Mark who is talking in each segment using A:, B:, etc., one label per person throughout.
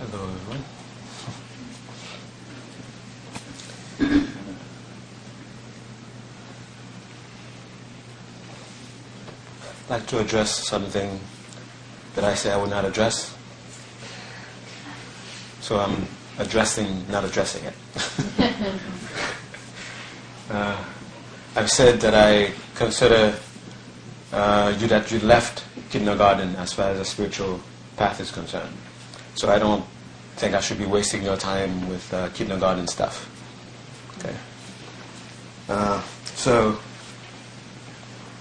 A: Hello, everyone. I'd like to address something that I say I would not address. So I'm addressing, not addressing it. uh, I've said that I consider uh, you that you left kindergarten as far as the spiritual path is concerned. So I don't think I should be wasting your time with uh, kindergarten stuff. Okay. Uh, so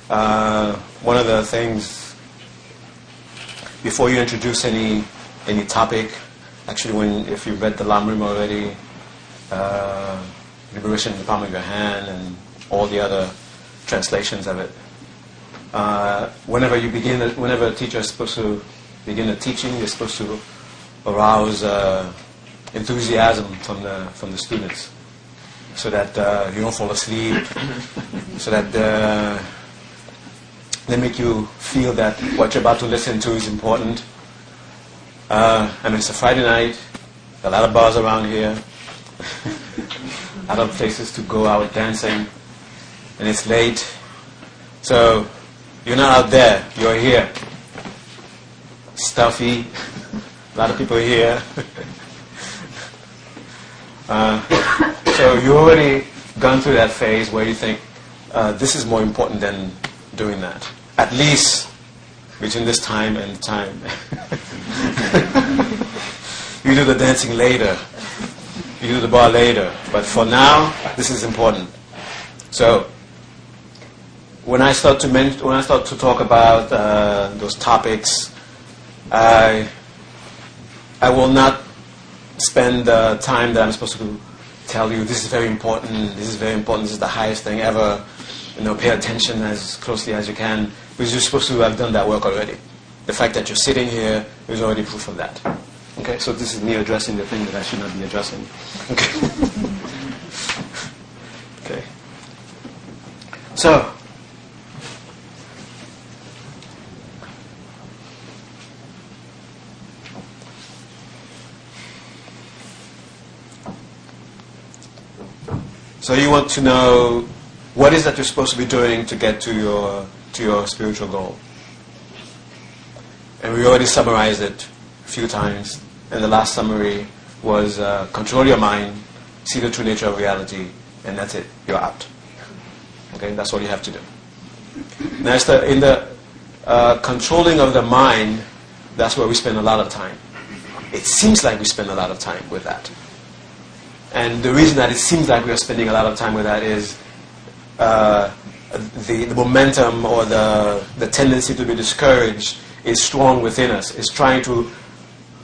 A: uh, one of the things before you introduce any any topic, actually, when if you read the Lamrim already, uh, liberation in the palm of your hand, and all the other translations of it. Uh, whenever you begin, whenever a teacher is supposed to begin a teaching, you're supposed to arouse uh, enthusiasm from the from the students, so that uh, you don't fall asleep, so that uh, they make you feel that what you're about to listen to is important. Uh, I mean, it's a Friday night, a lot of bars around here, a lot of places to go out dancing, and it's late. So you're not out there, you're here. Stuffy, a lot of people here. uh, so you've already gone through that phase where you think uh, this is more important than doing that. At least between this time and time. you do the dancing later. You do the bar later. But for now, this is important. So when I start to men- when I start to talk about uh, those topics, I I will not spend the time that I'm supposed to tell you this is very important. This is very important. This is the highest thing ever. You know, pay attention as closely as you can because you're supposed to have done that work already. The fact that you're sitting here is already proof of that. Okay, so this is me addressing the thing that I should not be addressing. Okay. okay. So. So you want to know what is that you're supposed to be doing to get to your to your spiritual goal. And we already summarized it a few times. And the last summary was uh, control your mind, see the true nature of reality, and that's it. You're out. Okay, that's all you have to do. Now, the, in the uh, controlling of the mind, that's where we spend a lot of time. It seems like we spend a lot of time with that. And the reason that it seems like we are spending a lot of time with that is uh, the, the momentum or the, the tendency to be discouraged is strong within us. It's trying to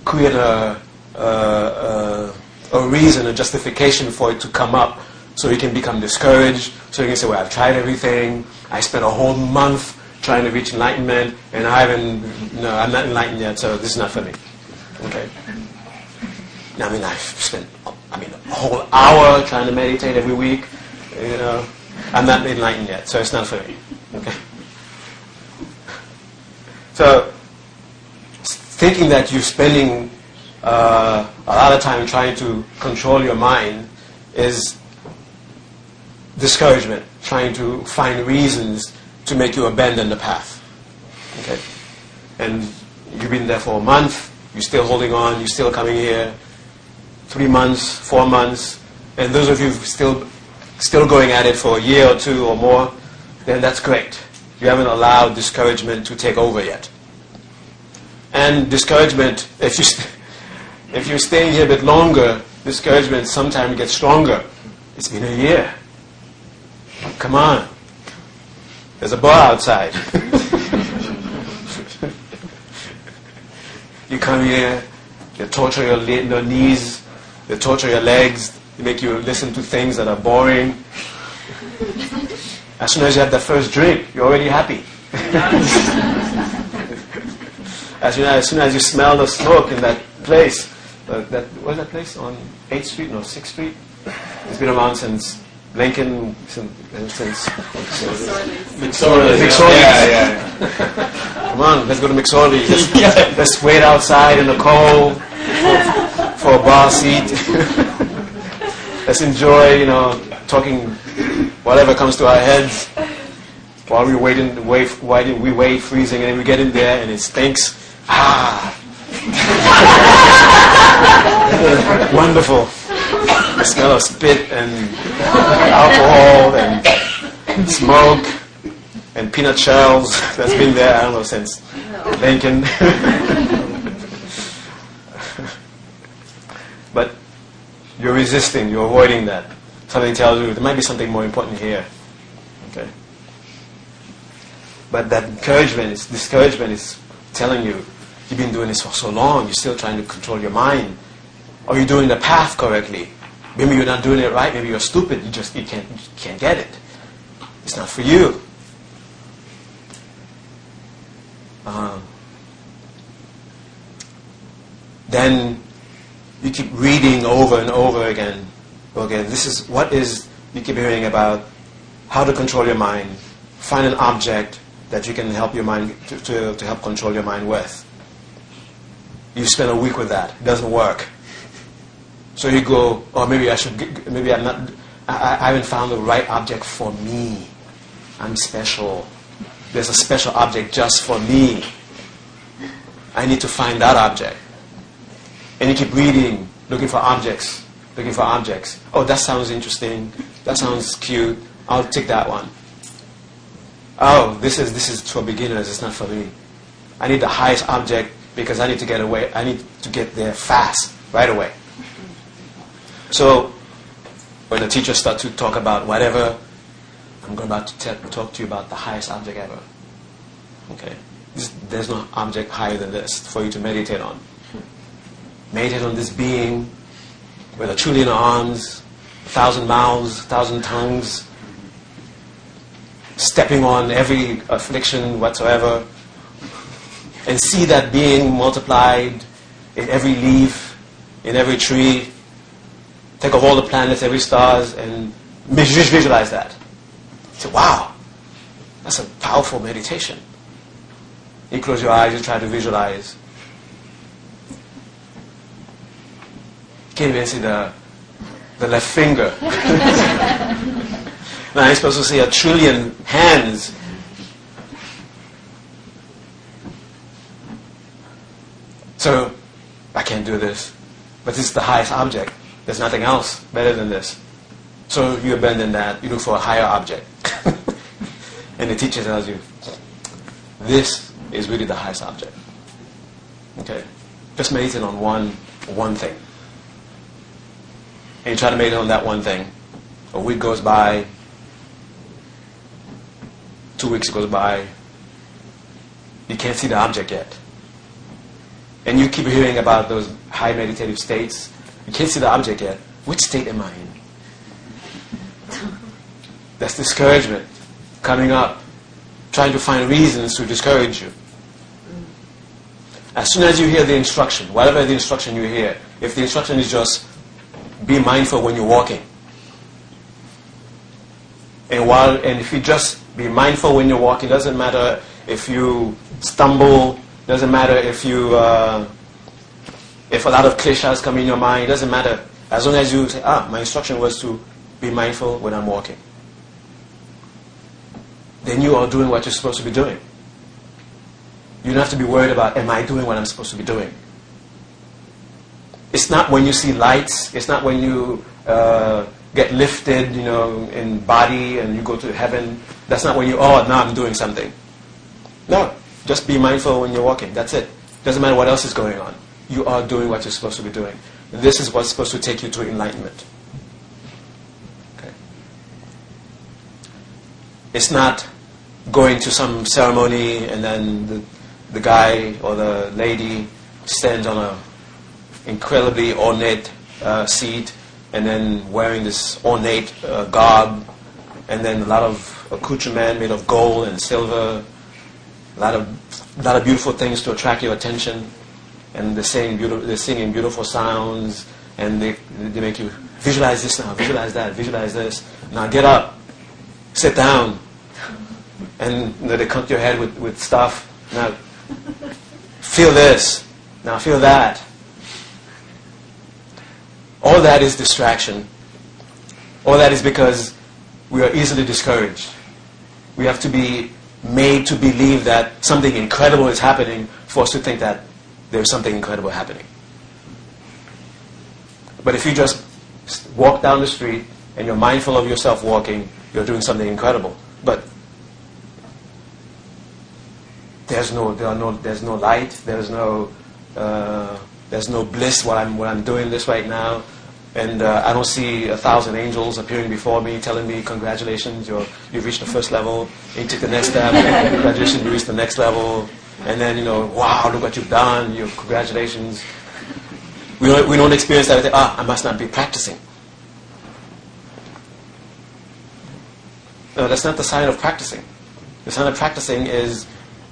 A: create a, a, a, reason, a justification for it to come up so you can become discouraged, so you can say, well, I've tried everything. I spent a whole month trying to reach enlightenment, and I haven't, no, I'm not enlightened yet, so this is not for me. Okay? I mean, I've spent, I mean, a whole hour trying to meditate every week, you know. I'm not enlightened yet, so it's not for me. Okay? So, thinking that you're spending uh, a lot of time trying to control your mind is discouragement, trying to find reasons to make you abandon the path. Okay? And you've been there for a month, you're still holding on, you're still coming here, three months, four months, and those of you still still going at it for a year or two or more, then that's great. You haven't allowed discouragement to take over yet. And discouragement, if you st- if you're staying here a bit longer, discouragement sometimes gets stronger. It's been a year. Come on. There's a bar outside. you come here, you torture your knees, you torture your legs, they make you listen to things that are boring. As soon as you have the first drink, you're already happy. as, soon as, as soon as you smell the smoke in that place, uh, that what's that place on 8th Street? No, 6th Street. It's been around since Lincoln, since, since
B: McSorley's.
A: McSorley's.
B: Yeah, yeah.
A: Come on, let's go to McSorley's. Let's, let's wait outside in the cold for, a bar seat. Let's enjoy, you know, talking whatever comes to our heads while we wait in the wait, waiting, we wait freezing, and then we get in there and it stinks. Ah, wonderful. The smell of spit and alcohol and smoke and peanut shells that's been there, I don't know, since Lincoln. but you're resisting, you're avoiding that. Something tells you there might be something more important here. Okay? But that encouragement, is, discouragement is telling you, you've been doing this for so long, you're still trying to control your mind. Are you doing the path correctly? Maybe you're not doing it right, maybe you're stupid, you just you can't, you can't get it. It's not for you. Uh, then you keep reading over and over again. Okay, this is what is you keep hearing about how to control your mind. Find an object that you can help your mind to, to, to help control your mind with. You spend a week with that. It doesn't work. So you go, oh, maybe I should, maybe I'm not, I, I haven't found the right object for me. I'm special. There's a special object just for me. I need to find that object. And you keep reading, looking for objects, looking for objects. Oh, that sounds interesting. That sounds cute. I'll take that one. Oh, this is this is for beginners. It's not for me. I need the highest object because I need to get away. I need to get there fast, right away. So when the teacher starts to talk about whatever, I'm about to talk to you about the highest object ever. Okay? This, there's no object higher than this for you to meditate on. Meditate on this being with a trillion arms, a thousand mouths, a thousand tongues, stepping on every affliction whatsoever, and see that being multiplied in every leaf, in every tree, Think of all the planets, every stars, and visualize that. Say, wow, that's a powerful meditation. You close your eyes, you try to visualize. You can't even see the, the left finger. now you're supposed to see a trillion hands. So, I can't do this. But this is the highest object. There's nothing else better than this. So you abandon that, you look for a higher object. and the teacher tells you, this is really the highest object. Okay? Just meditate on one, one thing. And you try to meditate on that one thing. A week goes by, two weeks goes by, you can't see the object yet. And you keep hearing about those high meditative states, you can't see the object yet. Which state am I in? That's discouragement coming up, trying to find reasons to discourage you. As soon as you hear the instruction, whatever the instruction you hear, if the instruction is just be mindful when you're walking, and while and if you just be mindful when you're walking, doesn't matter if you stumble, doesn't matter if you uh, if a lot of kleshas come in your mind, doesn't matter. As long as you say, ah, my instruction was to be mindful when I'm walking. Then you are doing what you're supposed to be doing. You don't have to be worried about, am I doing what I'm supposed to be doing? It's not when you see lights. It's not when you uh, get lifted, you know, in body and you go to heaven. That's not when you, oh, now I'm doing something. No, just be mindful when you're walking. That's it. Doesn't matter what else is going on you are doing what you're supposed to be doing. This is what's supposed to take you to enlightenment. Okay. It's not going to some ceremony and then the, the guy or the lady stands on a incredibly ornate uh, seat and then wearing this ornate uh, garb and then a lot of accoutrement made of gold and silver, a lot of, a lot of beautiful things to attract your attention and they're beautiful, they're singing beautiful sounds, and they they make you visualize this now, visualize that, visualize this. Now get up, sit down, and you know, they cut your head with, with stuff. Now feel this. Now feel that. All that is distraction. All that is because we are easily discouraged. We have to be made to believe that something incredible is happening for us to think that there's something incredible happening. But if you just walk down the street and you're mindful of yourself walking, you're doing something incredible. But there's no, there are no, there's no light, there's no, uh, there's no bliss while I'm, while I'm doing this right now. And uh, I don't see a thousand angels appearing before me telling me, congratulations, you're, you've reached the first level. You take the next step, congratulations, you reached the next level. And then, you know, wow, look what you've done, you congratulations. We don't, we don't experience that. Ah, I must not be practicing. No, that's not the sign of practicing. The sign of practicing is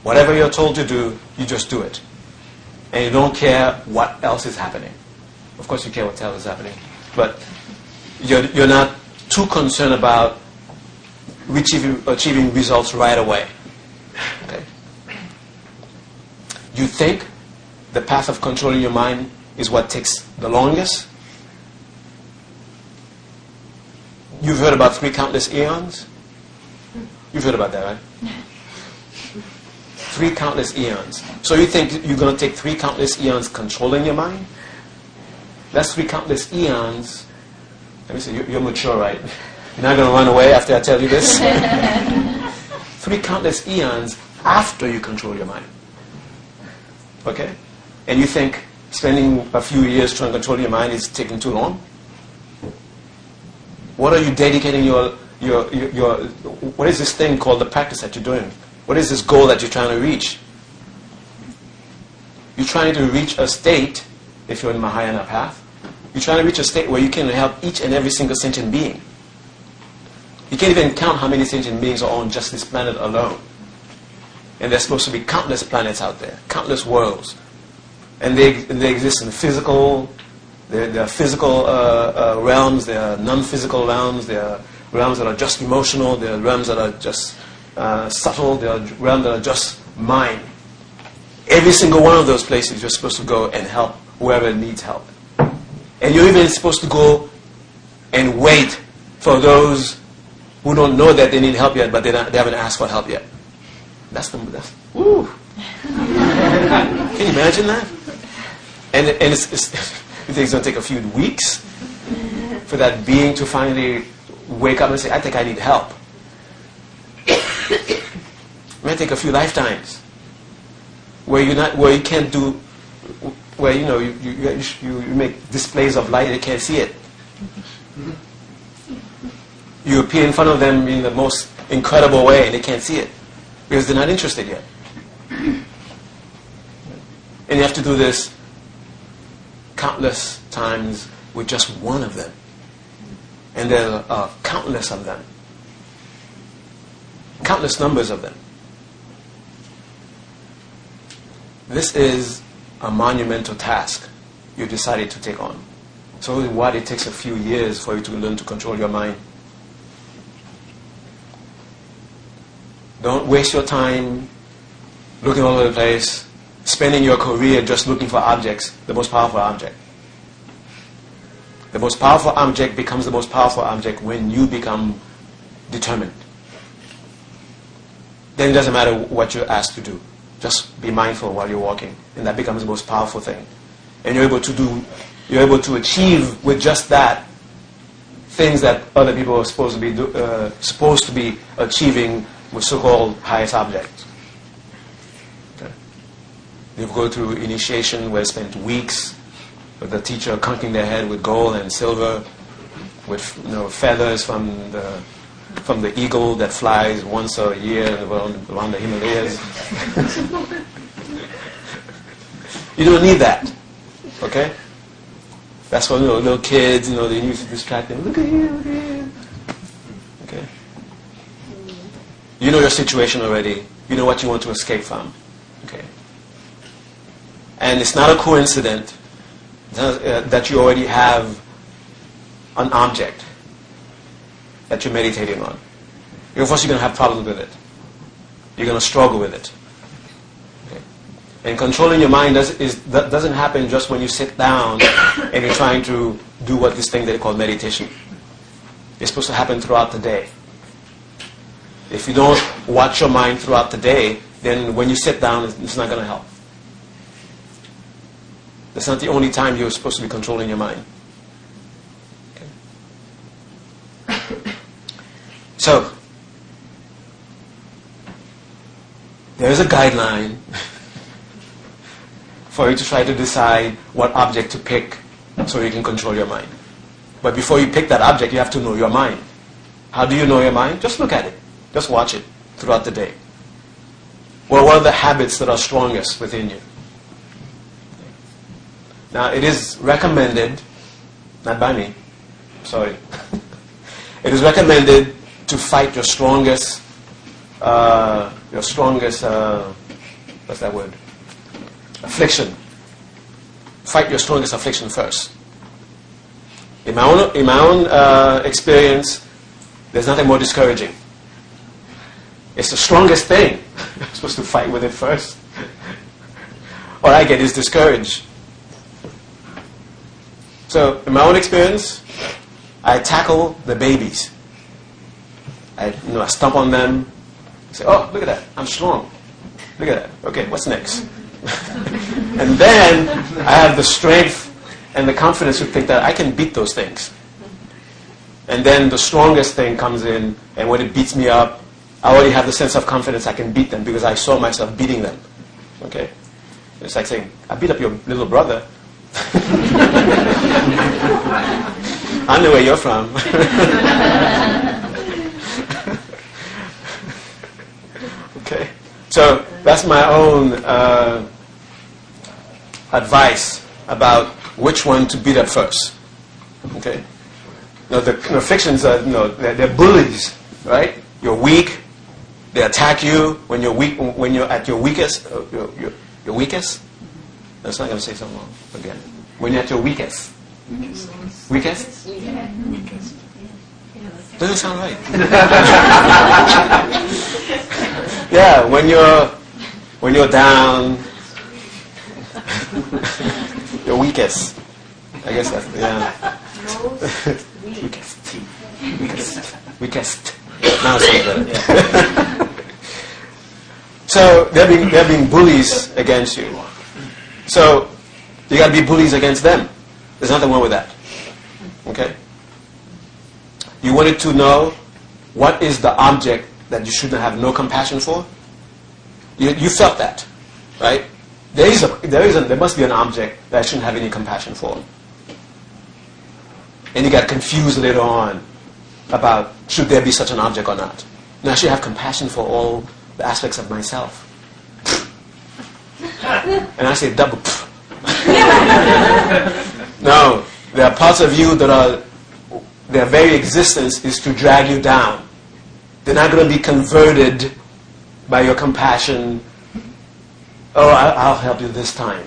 A: whatever you're told to do, you just do it. And you don't care what else is happening. Of course, you care what else is happening. But you're, you're not too concerned about achieving, achieving results right away. Okay? You think the path of controlling your mind is what takes the longest? You've heard about three countless eons? You've heard about that, right? three countless eons. So you think you're going to take three countless eons controlling your mind? That's three countless eons. Let me see, you're, you're mature, right? You're not going to run away after I tell you this? three countless eons after you control your mind. Okay? And you think spending a few years trying to control your mind is taking too long? What are you dedicating your, your, your, your what is this thing called the practice that you're doing? What is this goal that you're trying to reach? You're trying to reach a state, if you're in Mahayana path, you're trying to reach a state where you can help each and every single sentient being. You can't even count how many sentient beings are on just this planet alone. And there's supposed to be countless planets out there, countless worlds. And they, and they exist in physical, there, there are physical uh, uh, realms, there are non-physical realms, there are realms that are just emotional, there are realms that are just uh, subtle, there are realms that are just mind. Every single one of those places, you're supposed to go and help whoever needs help. And you're even supposed to go and wait for those who don't know that they need help yet, but they, they haven't asked for help yet. That's the, that's, woo. Can you imagine that? And, and it's, it's, you think it's going to take a few weeks for that being to finally wake up and say, I think I need help. It may take a few lifetimes where you not where you can't do where you know you, you, you, make displays of light they can't see it. You appear in front of them in the most incredible way and they can't see it because they're not interested yet. And you have to do this countless times with just one of them. And there are countless of them countless numbers of them. This is a monumental task you decided to take on. So what it takes a few years for you to learn to control your mind. Don't waste your time looking all over the place, spending your career just looking for objects, the most powerful object. The most powerful object becomes the most powerful object when you become determined then it doesn't matter what you're asked to do. Just be mindful while you're walking, and that becomes the most powerful thing. And you're able to do, you're able to achieve with just that things that other people are supposed to be do, uh, supposed to be achieving with so-called highest objects. Okay. You go through initiation where you spend weeks with the teacher conking their head with gold and silver, with you know, feathers from the from the eagle that flies once a year around, around the Himalayas. you don't need that. Okay? That's why you know, little kids, you know, they use to distract them. Look at here, look at here. Okay? You know your situation already. You know what you want to escape from. Okay? And it's not a coincidence uh, that you already have an object that you're meditating on. Of course, you're going to have problems with it. You're going to struggle with it. Okay? And controlling your mind does, is, that doesn't happen just when you sit down and you're trying to do what this thing they call meditation. It's supposed to happen throughout the day. If you don't watch your mind throughout the day, then when you sit down, it's not going to help. That's not the only time you're supposed to be controlling your mind. So, there is a guideline for you to try to decide what object to pick so you can control your mind. But before you pick that object, you have to know your mind. How do you know your mind? Just look at it. Just watch it throughout the day. Well, what are the habits that are strongest within you? Now, it is recommended, not by me, sorry, it is recommended to fight your strongest, uh, your strongest, uh, what's that word? affliction. Fight your strongest affliction first. In my own, in my own uh, experience, there's nothing more discouraging. It's the strongest thing. I'm supposed to fight with it first. All I get is discouraged. So, in my own experience, I tackle the babies. I, you know, I stomp on them. I say, oh, look at that. I'm strong. Look at that. Okay, what's next? and then I have the strength and the confidence to think that I can beat those things. And then the strongest thing comes in, and when it beats me up, I already have the sense of confidence I can beat them because I saw myself beating them. Okay? It's like saying, I beat up your little brother. I know where you're from. okay? So that's my own uh, advice about which one to beat up first. Okay? Now the you know, fictions are, you know, they're, they're, bullies, right? You're weak. They attack you when you're weak, when you're at your weakest. Uh, your, your, your, weakest? That's not going to say something wrong again. When you're at your weakest. Weakest? Weakest? Weakest. Doesn't sound right. yeah, when you're when you're down, your weakest. I guess that's yeah. weakest. Weakest. Weakest. Now. Yeah. so they're being they're being bullies against you. So you got to be bullies against them. There's nothing wrong with that. Okay. You wanted to know what is the object that you shouldn't have no compassion for. You, you felt that, right? There is a, there is a, there must be an object that I shouldn't have any compassion for. And you got confused later on about should there be such an object or not. Now I should have compassion for all the aspects of myself. and I say double. no, there are parts of you that are their very existence is to drag you down. They're not going to be converted by your compassion oh, I'll help you this time.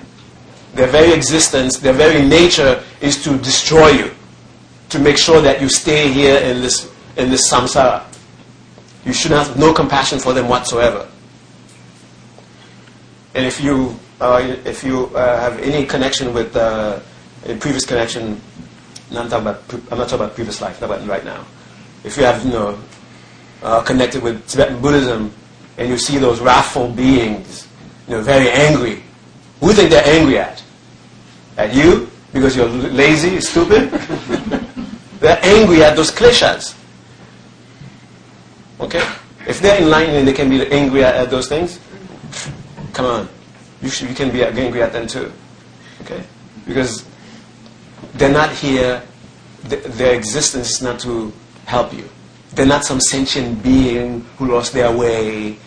A: Their very existence, their very nature is to destroy you, to make sure that you stay here in this, in this samsara. You should have no compassion for them whatsoever. And if you, uh, if you uh, have any connection with uh, a previous connection, no, I'm, talking about, I'm not talking about previous life, not about right now. If you have, you know, uh, connected with Tibetan Buddhism and you see those wrathful beings you know, very angry. Who do you think they're angry at? At you? Because you're lazy, stupid? they're angry at those kleshas. Okay? If they're enlightened they can be angry at, at those things, come on. You, should, you can be angry at them too. Okay? Because they're not here, th- their existence is not to help you. They're not some sentient being who lost their way.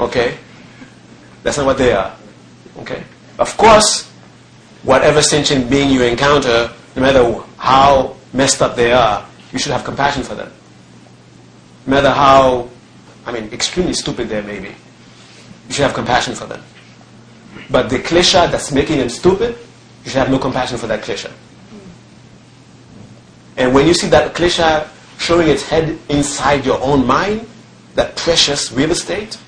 A: Okay? That's not what they are. Okay? Of course, whatever sentient being you encounter, no matter how messed up they are, you should have compassion for them. No matter how, I mean, extremely stupid they may be, you should have compassion for them. But the klesha that's making them stupid, you should have no compassion for that klesha. And when you see that klesha showing its head inside your own mind, that precious real estate,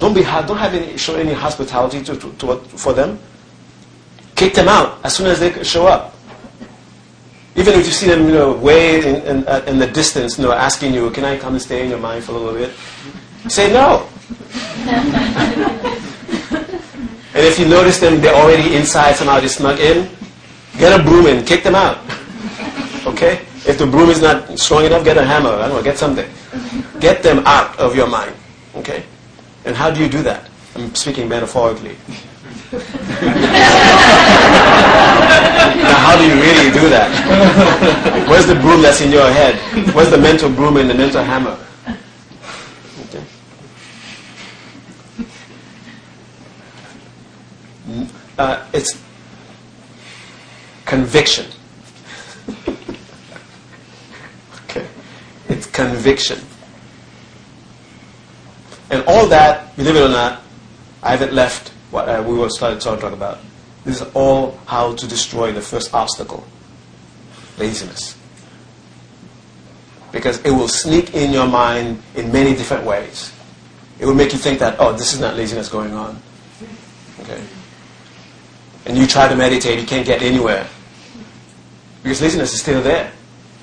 A: Don't be hard. Don't have any show any hospitality to, to, to, for them. Kick them out as soon as they show up. Even if you see them, you know, way in, in, uh, in the distance, you know, asking you, "Can I come and stay in your mind for a little bit?" Say no. and if you notice them, they're already inside. Somehow they snuck in. Get a broom and kick them out. Okay? If the broom is not strong enough, get a hammer. I don't know, get something. Get them out of your mind. Okay? And how do you do that? I'm speaking metaphorically. now, how do you really do that? Where's the broom that's in your head? Where's the mental broom and the mental hammer? Okay. Uh, it's conviction. okay. It's conviction. And all that, believe it or not, I haven't left what uh, we were start, start to talk about. This is all how to destroy the first obstacle laziness. Because it will sneak in your mind in many different ways. It will make you think that, oh, this is not laziness going on. Okay? And you try to meditate, you can't get anywhere. Because laziness is still there.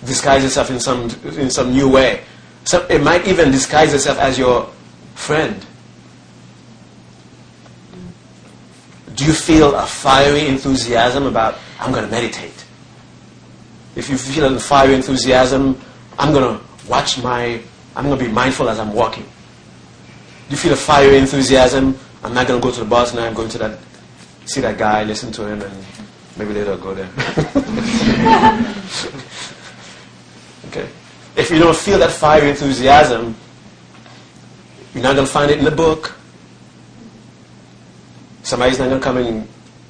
A: Disguise itself in some, in some new way. So it might even disguise itself as your friend. Do you feel a fiery enthusiasm about, I'm going to meditate? If you feel a fiery enthusiasm, I'm going to watch my, I'm going to be mindful as I'm walking. Do you feel a fiery enthusiasm? I'm not going to go to the bar tonight, I'm going to that, see that guy, listen to him, and maybe later I'll go there. okay. If you don't feel that fiery enthusiasm, you're not going to find it in the book. Somebody's not going to come and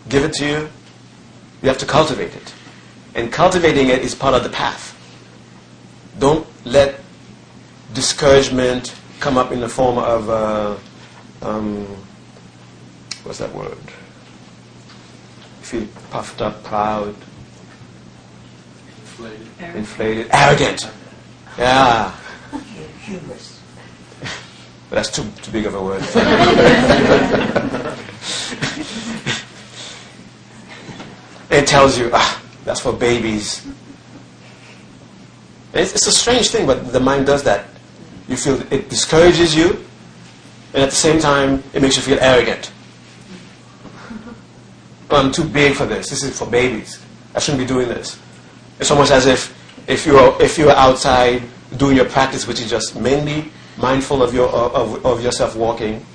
A: give it to you. You have to cultivate it. And cultivating it is part of the path. Don't let discouragement come up in the form of, uh, um, what's that word? Feel puffed up, proud,
B: Inflated.
A: inflated, arrogant. Yeah.
C: Hubris.
A: But that's too, too big of a word. it tells you, ah, that's for babies. It's, it's a strange thing, but the mind does that. You feel it discourages you, and at the same time, it makes you feel arrogant. I'm too big for this. This is for babies. I shouldn't be doing this. It's almost as if if you're if you're outside doing your practice, which is just mainly mindful of your of, of yourself walking.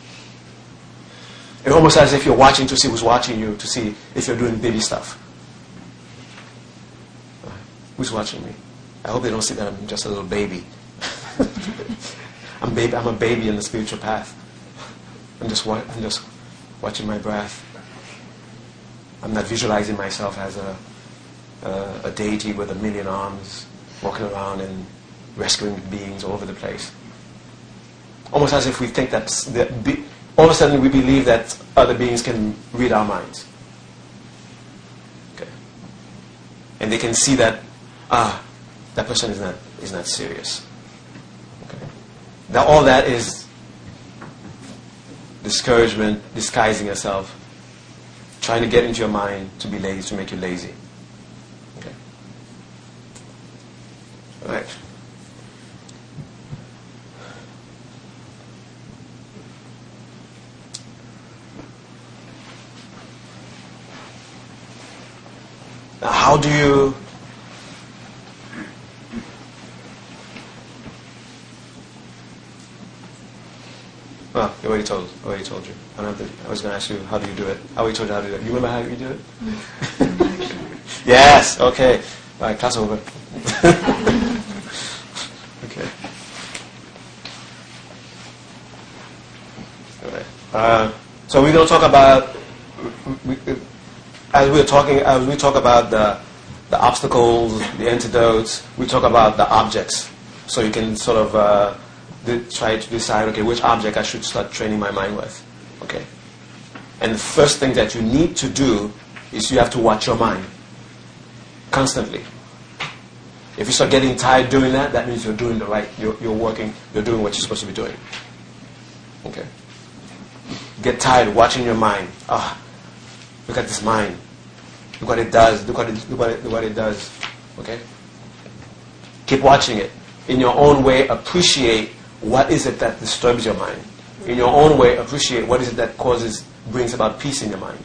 A: It's almost as if you're watching to see who's watching you, to see if you're doing baby stuff. Who's watching me? I hope they don't see that I'm just a little baby. I'm baby. I'm a baby in the spiritual path. I'm just I'm just watching my breath. I'm not visualizing myself as a uh, a deity with a million arms, walking around and rescuing beings all over the place. Almost as if we think that, that be, all of a sudden we believe that other beings can read our minds. Okay. And they can see that, ah, that person is not, is not serious. Okay. Now all that is discouragement, disguising yourself, trying to get into your mind to be lazy, to make you lazy. Okay. All right. Now, how do you Well, I already told, I already told you. I, don't have to, I was ask you, how do you do it? Already told you how to do it. You remember how you do it? yes, okay. All right, class over. okay. All right. Uh, so we're going to talk about, we, as we're talking, as we talk about the, the obstacles, the antidotes, we talk about the objects. So you can sort of uh, try to decide, okay, which object I should start training my mind with. And the first thing that you need to do is you have to watch your mind constantly. If you start getting tired doing that, that means you're doing the right, you're, you're working, you're doing what you're supposed to be doing. Okay. get tired watching your mind. Ah, look at this mind. Look what it does. Look what it, look what it, look what it does. Okay? Keep watching it. In your own way, appreciate what is it that disturbs your mind. In your own way, appreciate what is it that causes, brings about peace in your mind.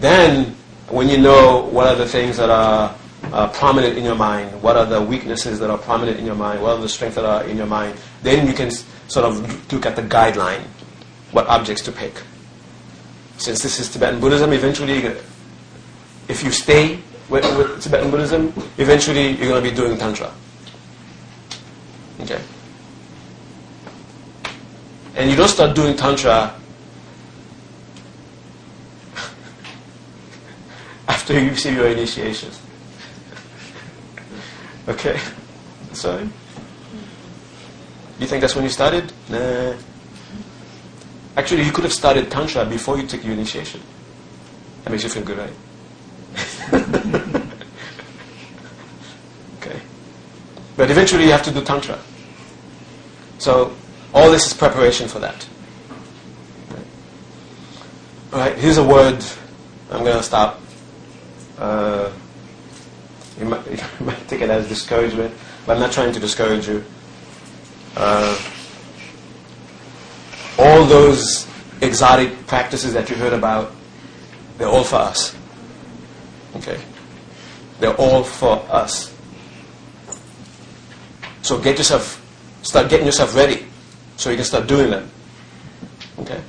A: Then, when you know what are the things that are uh, prominent in your mind, what are the weaknesses that are prominent in your mind, what are the strengths that are in your mind, then you can sort of look at the guideline, what objects to pick. Since this is Tibetan Buddhism, eventually, if you stay with, with Tibetan Buddhism, eventually you're going to be doing Tantra. Okay? And you don't start doing Tantra after you receive your initiation. okay? Sorry? You think that's when you started? Nah. Actually, you could have started Tantra before you took your initiation. That makes you feel good, right? okay. But eventually you have to do Tantra. So all this is preparation for that. All right, here's a word. I'm going to stop. Uh, you, might, you might take it as discouragement, but I'm not trying to discourage you. Uh, all those exotic practices that you heard about, they're all for us. Okay? They're all for us. So get yourself, start getting yourself ready so you can start doing them. Okay?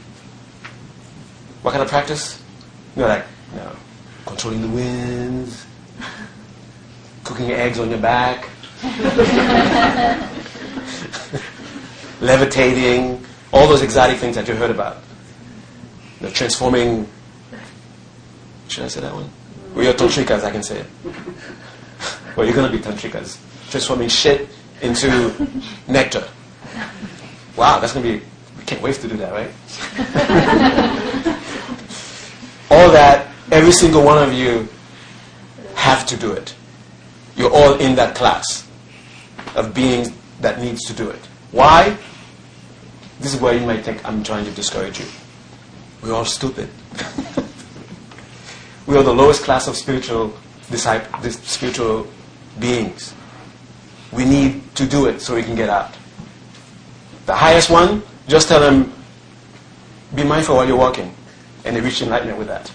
A: What kind of practice? You know, like, you know, controlling the winds, cooking eggs on your back, levitating, all those exotic things that you heard about. You know, transforming. Should I say that one? Well, you're tantrikas, I can say it. Well, you're going to be tantrikas. Transforming shit into nectar. Wow, that's going to be. We can't wait to do that, right? all that, every single one of you have to do it. You're all in that class of beings that needs to do it. Why? This is where you might think I'm trying to discourage you. We're all stupid. we are the lowest class of spiritual disciple, this spiritual beings. We need to do it so we can get out. The highest one, just tell them, be mindful while you're walking, and they reach enlightenment with that.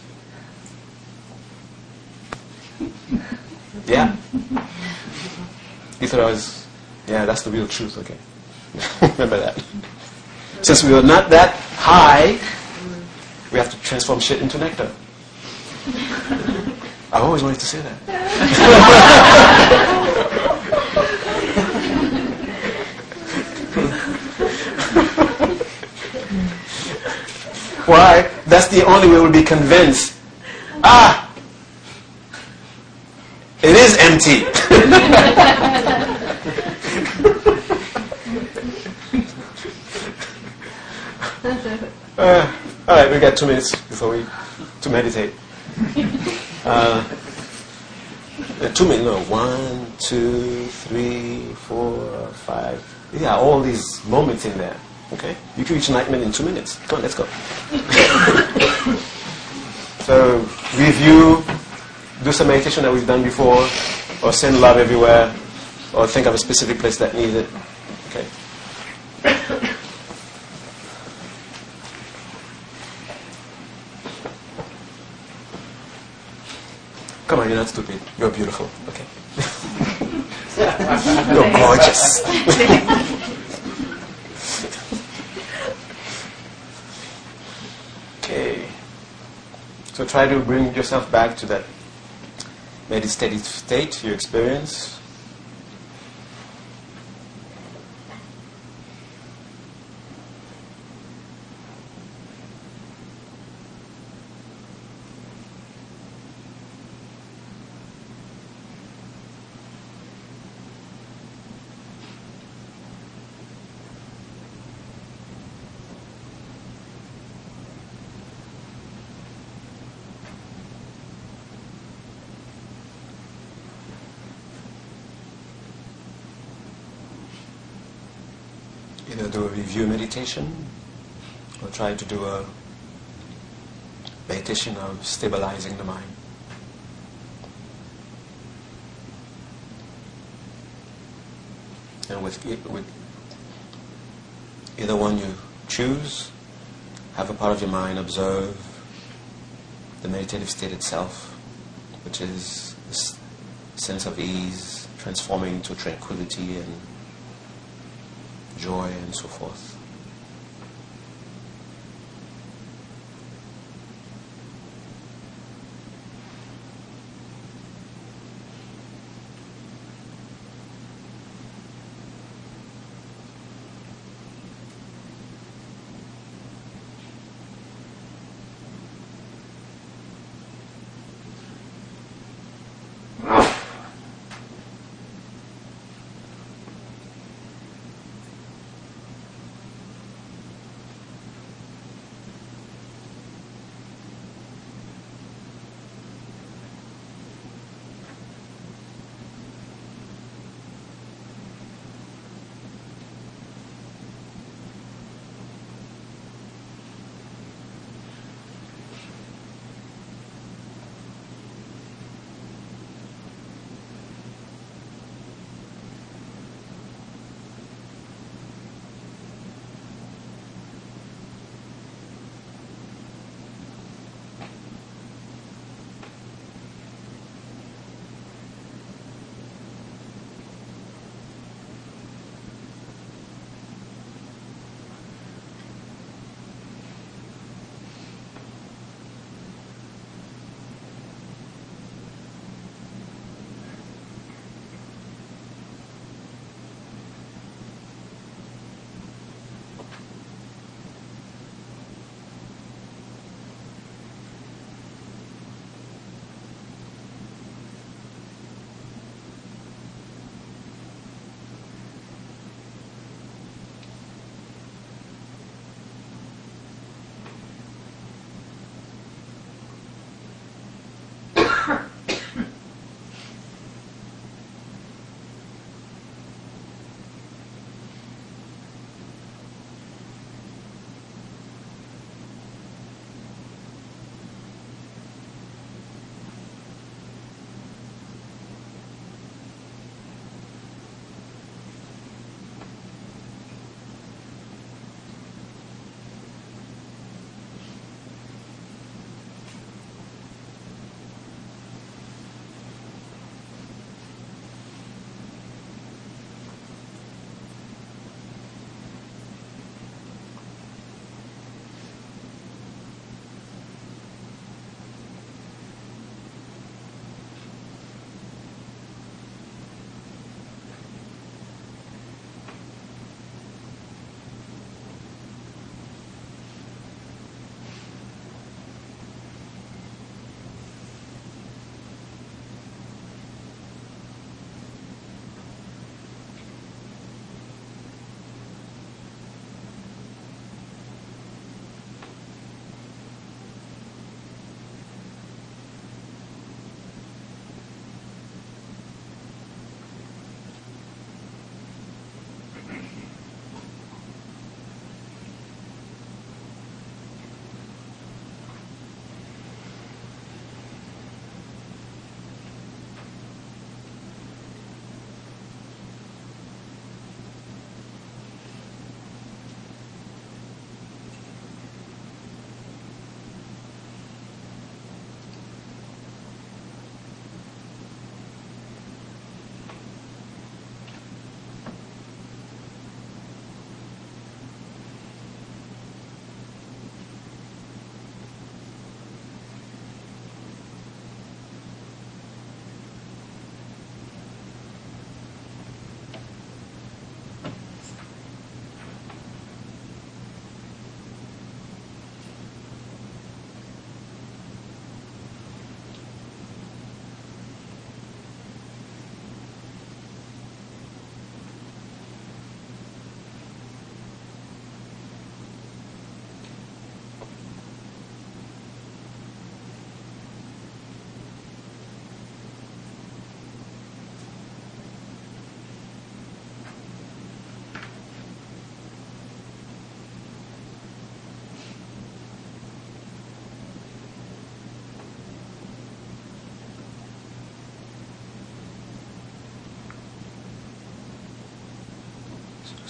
A: Yeah? You thought I was, yeah, that's the real truth, okay. Remember that. Since we are not that high, we have to transform shit into nectar. I always wanted to say that. Why? That's the only way we'll be convinced. Ah! It is empty. Uh, all right, we got two minutes before we to meditate. Uh, uh, two minutes, no, one, two, three, four, five. Yeah, all these moments in there. Okay, you can reach enlightenment in two minutes. Come on, let's go. so review, do some meditation that we've done before, or send love everywhere, or think of a specific place that needs it. Okay. Come on, you're not stupid. You're beautiful. Okay. you're gorgeous. okay. So try to bring yourself back to that meditative state you experience. Meditation. We'll try to do a meditation of stabilizing the mind. And with, with either one you choose, have a part of your mind observe the meditative state itself, which is this sense of ease transforming to tranquility and joy and so forth.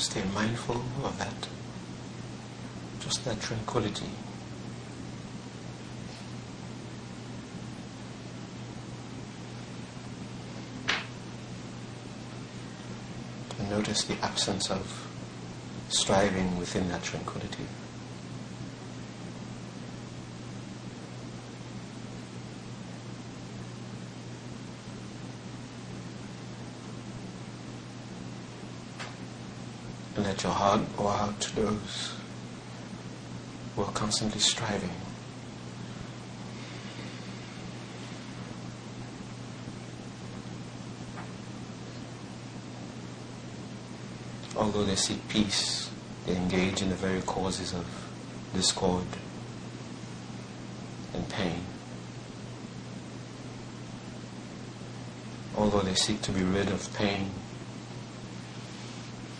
A: Stay mindful of that. Just that tranquility. And notice the absence of striving within that tranquility. And let your heart go out to those who are constantly striving. Although they seek peace, they engage in the very causes of discord and pain. Although they seek to be rid of pain,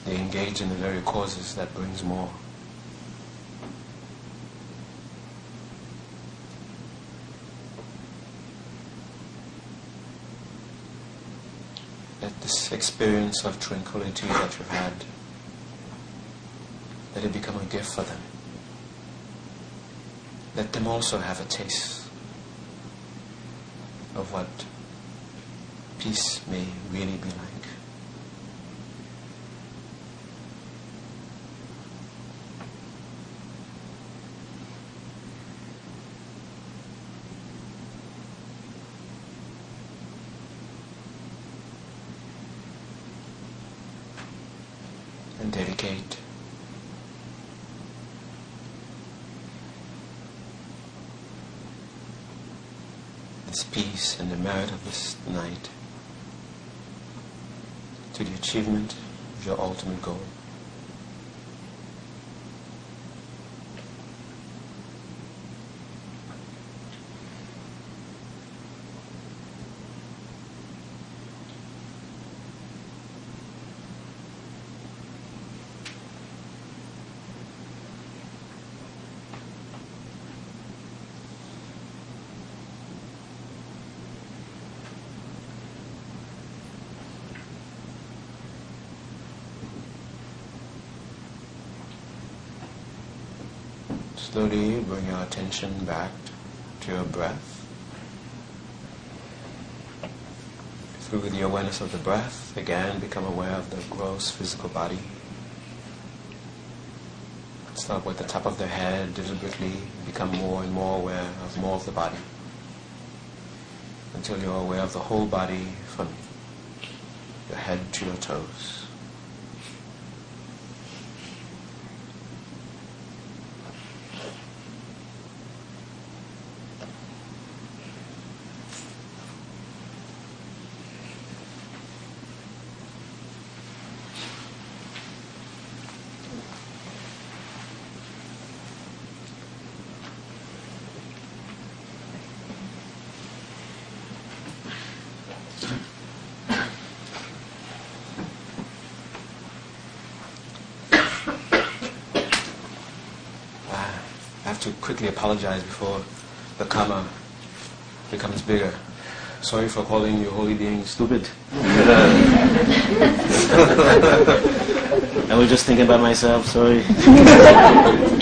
A: they engage in the very causes that brings more. Let this experience of tranquility that you've had, let it become a gift for them. Let them also have a taste of what peace may really be like. and dedicate this peace and the merit of this night to the achievement of your ultimate goal. Slowly bring your attention back to your breath. Through the awareness of the breath, again become aware of the gross physical body. Start with the top of the head, deliberately become more and more aware of more of the body. Until you're aware of the whole body from your head to your toes. I have to quickly apologize before the karma becomes bigger. Sorry for calling you holy being stupid. Uh, I was just thinking about myself, sorry.